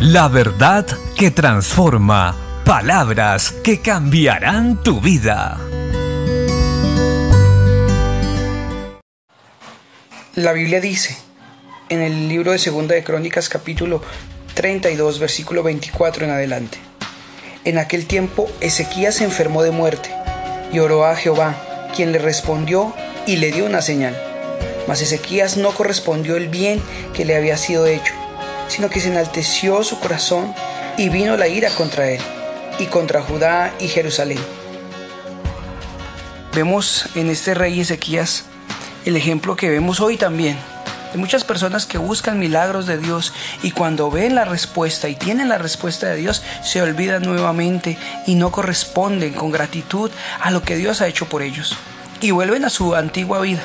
La verdad que transforma. Palabras que cambiarán tu vida. La Biblia dice en el libro de Segunda de Crónicas capítulo 32 versículo 24 en adelante. En aquel tiempo Ezequías se enfermó de muerte y oró a Jehová, quien le respondió y le dio una señal. Mas Ezequías no correspondió el bien que le había sido hecho, sino que se enalteció su corazón y vino la ira contra él y contra Judá y Jerusalén. Vemos en este rey Ezequías el ejemplo que vemos hoy también de muchas personas que buscan milagros de Dios y cuando ven la respuesta y tienen la respuesta de Dios, se olvidan nuevamente y no corresponden con gratitud a lo que Dios ha hecho por ellos. Y vuelven a su antigua vida,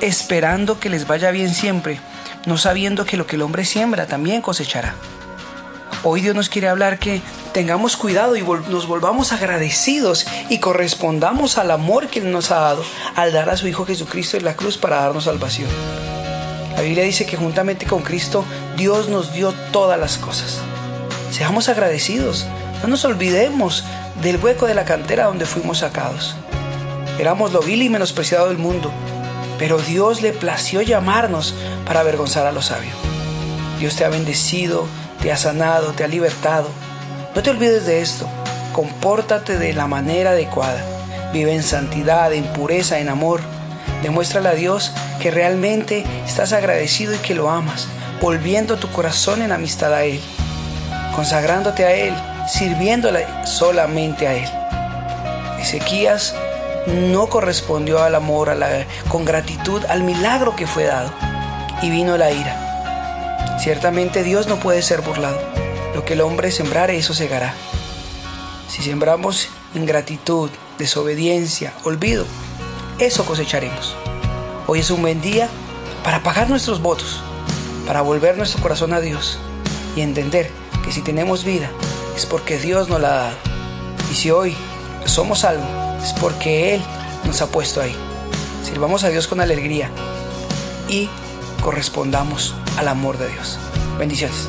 esperando que les vaya bien siempre, no sabiendo que lo que el hombre siembra también cosechará. Hoy Dios nos quiere hablar que tengamos cuidado y nos volvamos agradecidos y correspondamos al amor que Él nos ha dado al dar a su Hijo Jesucristo en la cruz para darnos salvación. La Biblia dice que juntamente con Cristo Dios nos dio todas las cosas. Seamos agradecidos, no nos olvidemos del hueco de la cantera donde fuimos sacados. Éramos lo vil y menospreciado del mundo, pero Dios le plació llamarnos para avergonzar a los sabios. Dios te ha bendecido, te ha sanado, te ha libertado. No te olvides de esto. Compórtate de la manera adecuada. Vive en santidad, en pureza, en amor. Demuéstrale a Dios que realmente estás agradecido y que lo amas, volviendo tu corazón en amistad a Él, consagrándote a Él, sirviéndole solamente a Él. Ezequías no correspondió al amor, a la, con gratitud al milagro que fue dado, y vino la ira. Ciertamente Dios no puede ser burlado. Lo que el hombre sembrare, eso segará. Si sembramos ingratitud, desobediencia, olvido, eso cosecharemos. Hoy es un buen día para pagar nuestros votos, para volver nuestro corazón a Dios y entender que si tenemos vida es porque Dios nos la ha dado. Y si hoy somos algo, es porque Él nos ha puesto ahí. Sirvamos a Dios con alegría y correspondamos al amor de Dios. Bendiciones.